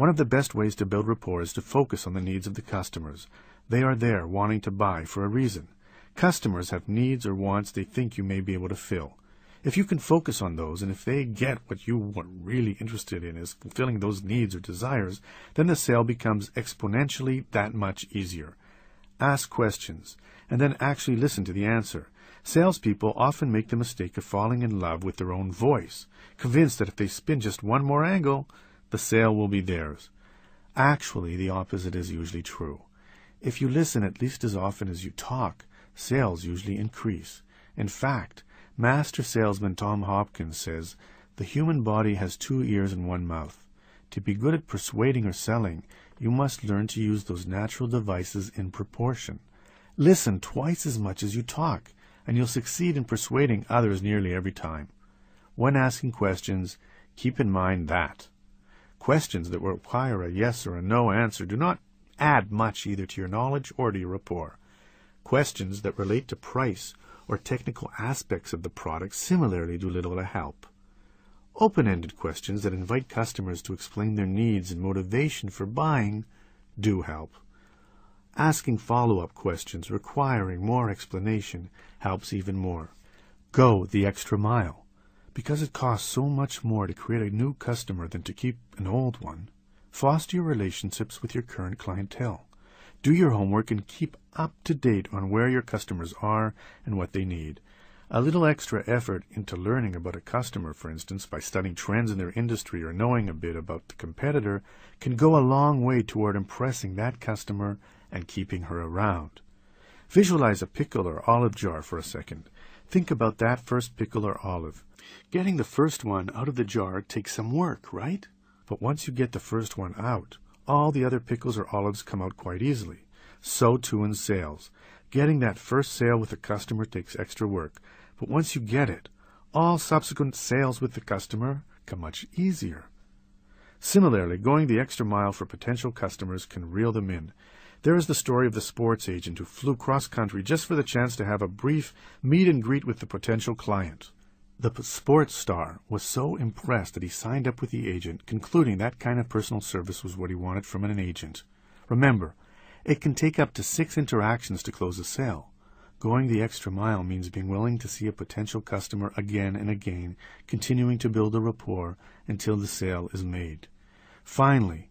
One of the best ways to build rapport is to focus on the needs of the customers. They are there wanting to buy for a reason. Customers have needs or wants they think you may be able to fill. If you can focus on those, and if they get what you are really interested in is fulfilling those needs or desires, then the sale becomes exponentially that much easier. Ask questions, and then actually listen to the answer. Salespeople often make the mistake of falling in love with their own voice, convinced that if they spin just one more angle, the sale will be theirs. Actually, the opposite is usually true. If you listen at least as often as you talk, sales usually increase. In fact, Master salesman Tom Hopkins says, The human body has two ears and one mouth. To be good at persuading or selling, you must learn to use those natural devices in proportion. Listen twice as much as you talk, and you'll succeed in persuading others nearly every time. When asking questions, keep in mind that questions that require a yes or a no answer do not add much either to your knowledge or to your rapport. Questions that relate to price or technical aspects of the product similarly do little to help. Open-ended questions that invite customers to explain their needs and motivation for buying do help. Asking follow-up questions requiring more explanation helps even more. Go the extra mile. Because it costs so much more to create a new customer than to keep an old one, foster your relationships with your current clientele. Do your homework and keep up to date on where your customers are and what they need. A little extra effort into learning about a customer, for instance, by studying trends in their industry or knowing a bit about the competitor, can go a long way toward impressing that customer and keeping her around. Visualize a pickle or olive jar for a second. Think about that first pickle or olive. Getting the first one out of the jar takes some work, right? But once you get the first one out, all the other pickles or olives come out quite easily. So too in sales. Getting that first sale with a customer takes extra work, but once you get it, all subsequent sales with the customer come much easier. Similarly, going the extra mile for potential customers can reel them in. There is the story of the sports agent who flew cross country just for the chance to have a brief meet and greet with the potential client. The sports star was so impressed that he signed up with the agent, concluding that kind of personal service was what he wanted from an agent. Remember, it can take up to six interactions to close a sale. Going the extra mile means being willing to see a potential customer again and again, continuing to build a rapport until the sale is made. Finally,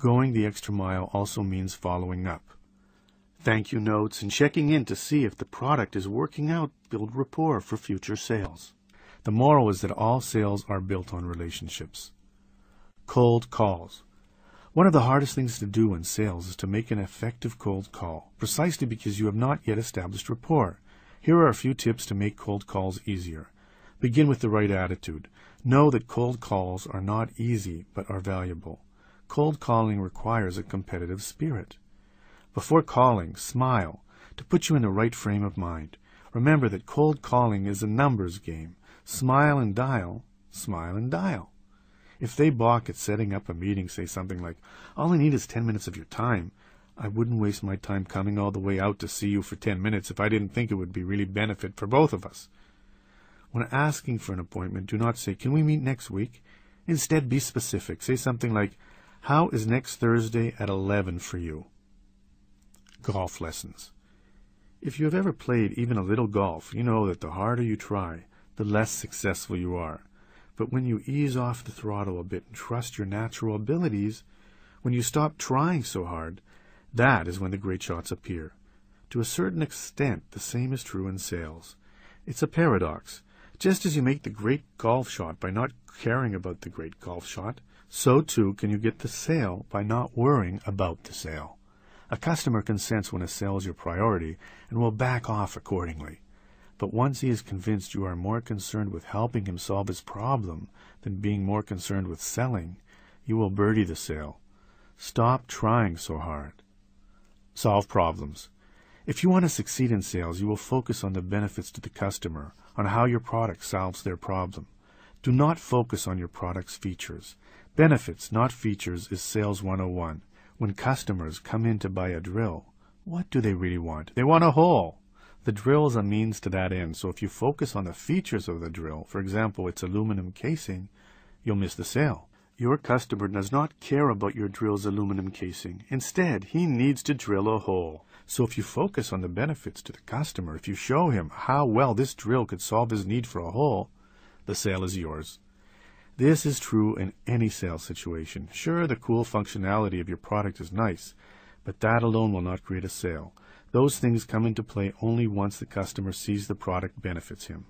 going the extra mile also means following up. Thank you notes and checking in to see if the product is working out build rapport for future sales. The moral is that all sales are built on relationships. Cold calls. One of the hardest things to do in sales is to make an effective cold call, precisely because you have not yet established rapport. Here are a few tips to make cold calls easier. Begin with the right attitude. Know that cold calls are not easy, but are valuable. Cold calling requires a competitive spirit. Before calling, smile, to put you in the right frame of mind. Remember that cold calling is a numbers game. Smile and dial, smile and dial. If they balk at setting up a meeting, say something like, All I need is ten minutes of your time, I wouldn't waste my time coming all the way out to see you for ten minutes if I didn't think it would be really benefit for both of us. When asking for an appointment, do not say, Can we meet next week? Instead, be specific. Say something like, How is next Thursday at 11 for you? Golf lessons. If you have ever played even a little golf, you know that the harder you try, the less successful you are. But when you ease off the throttle a bit and trust your natural abilities, when you stop trying so hard, that is when the great shots appear. To a certain extent, the same is true in sales. It's a paradox. Just as you make the great golf shot by not caring about the great golf shot, so too can you get the sale by not worrying about the sale. A customer can sense when a sale is your priority and will back off accordingly. But once he is convinced you are more concerned with helping him solve his problem than being more concerned with selling, you will birdie the sale. Stop trying so hard. Solve problems. If you want to succeed in sales, you will focus on the benefits to the customer, on how your product solves their problem. Do not focus on your product's features. Benefits, not features, is Sales 101. When customers come in to buy a drill, what do they really want? They want a hole. The drill is a means to that end, so if you focus on the features of the drill, for example, its aluminum casing, you'll miss the sale. Your customer does not care about your drill's aluminum casing. Instead, he needs to drill a hole. So if you focus on the benefits to the customer, if you show him how well this drill could solve his need for a hole, the sale is yours. This is true in any sales situation. Sure, the cool functionality of your product is nice, but that alone will not create a sale. Those things come into play only once the customer sees the product benefits him.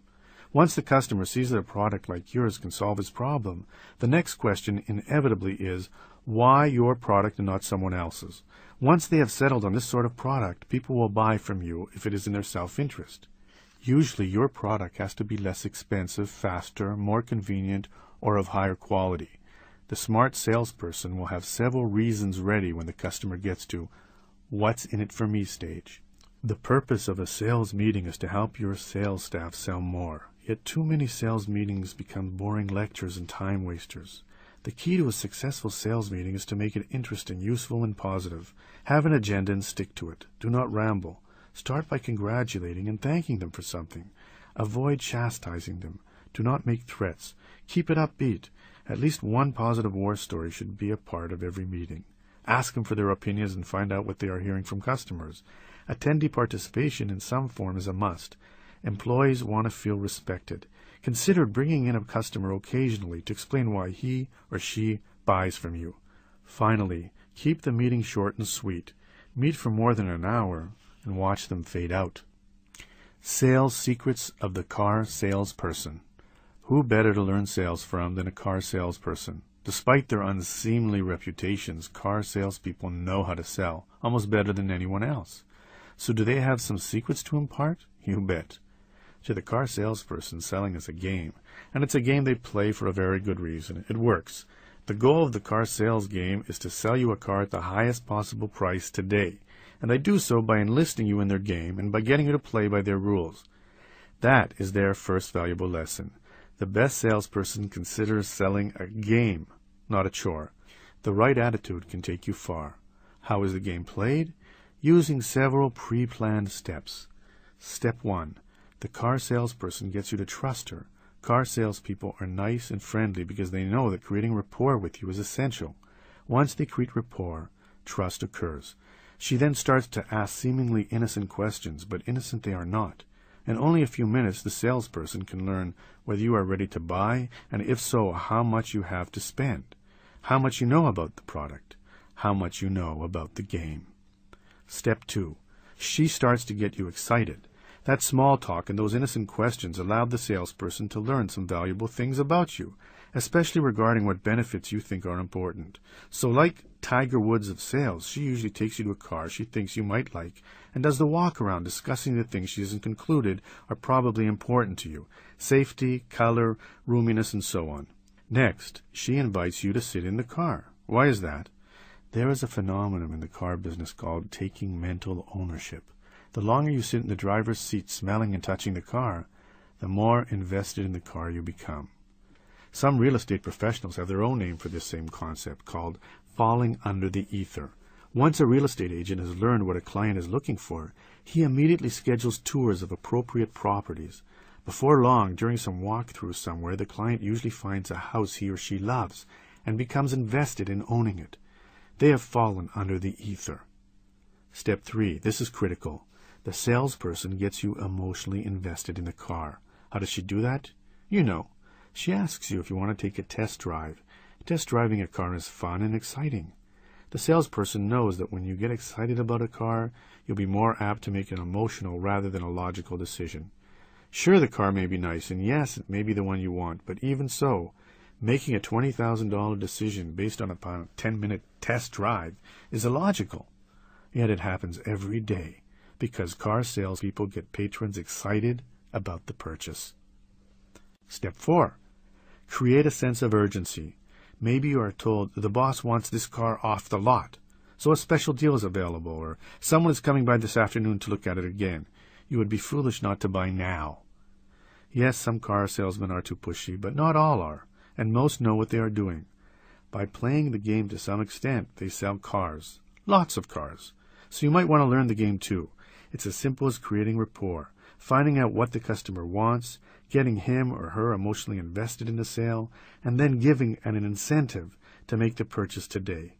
Once the customer sees that a product like yours can solve his problem, the next question inevitably is why your product and not someone else's. Once they have settled on this sort of product, people will buy from you if it is in their self-interest. Usually your product has to be less expensive, faster, more convenient, or of higher quality. The smart salesperson will have several reasons ready when the customer gets to what's in it for me stage. The purpose of a sales meeting is to help your sales staff sell more. Yet too many sales meetings become boring lectures and time wasters. The key to a successful sales meeting is to make it interesting, useful, and positive. Have an agenda and stick to it. Do not ramble. Start by congratulating and thanking them for something. Avoid chastising them. Do not make threats. Keep it upbeat. At least one positive war story should be a part of every meeting. Ask them for their opinions and find out what they are hearing from customers. Attendee participation in some form is a must. Employees want to feel respected. Consider bringing in a customer occasionally to explain why he or she buys from you. Finally, keep the meeting short and sweet. Meet for more than an hour and watch them fade out. Sales Secrets of the Car Salesperson. Who better to learn sales from than a car salesperson? Despite their unseemly reputations, car salespeople know how to sell, almost better than anyone else. So do they have some secrets to impart? You bet. To the car salesperson, selling is a game, and it's a game they play for a very good reason. It works. The goal of the car sales game is to sell you a car at the highest possible price today, and they do so by enlisting you in their game and by getting you to play by their rules. That is their first valuable lesson. The best salesperson considers selling a game, not a chore. The right attitude can take you far. How is the game played? Using several pre-planned steps. Step 1. The car salesperson gets you to trust her. Car salespeople are nice and friendly because they know that creating rapport with you is essential. Once they create rapport, trust occurs. She then starts to ask seemingly innocent questions, but innocent they are not. In only a few minutes, the salesperson can learn whether you are ready to buy, and if so, how much you have to spend, how much you know about the product, how much you know about the game. Step 2. She starts to get you excited. That small talk and those innocent questions allowed the salesperson to learn some valuable things about you, especially regarding what benefits you think are important. So, like Tiger Woods of sales, she usually takes you to a car she thinks you might like and does the walk around discussing the things she hasn't concluded are probably important to you safety, color, roominess, and so on. Next, she invites you to sit in the car. Why is that? There is a phenomenon in the car business called taking mental ownership. The longer you sit in the driver's seat smelling and touching the car, the more invested in the car you become. Some real estate professionals have their own name for this same concept called falling under the ether. Once a real estate agent has learned what a client is looking for, he immediately schedules tours of appropriate properties. Before long, during some walkthrough somewhere, the client usually finds a house he or she loves and becomes invested in owning it. They have fallen under the ether. Step 3. This is critical. The salesperson gets you emotionally invested in the car. How does she do that? You know. She asks you if you want to take a test drive. Test driving a car is fun and exciting. The salesperson knows that when you get excited about a car, you'll be more apt to make an emotional rather than a logical decision. Sure, the car may be nice, and yes, it may be the one you want, but even so, making a $20,000 decision based on a 10 minute test drive is illogical. Yet it happens every day because car salespeople get patrons excited about the purchase. Step 4. Create a sense of urgency. Maybe you are told the boss wants this car off the lot, so a special deal is available, or someone is coming by this afternoon to look at it again. You would be foolish not to buy now. Yes, some car salesmen are too pushy, but not all are, and most know what they are doing. By playing the game to some extent, they sell cars. Lots of cars. So you might want to learn the game too. It's as simple as creating rapport, finding out what the customer wants, getting him or her emotionally invested in the sale, and then giving an incentive to make the purchase today.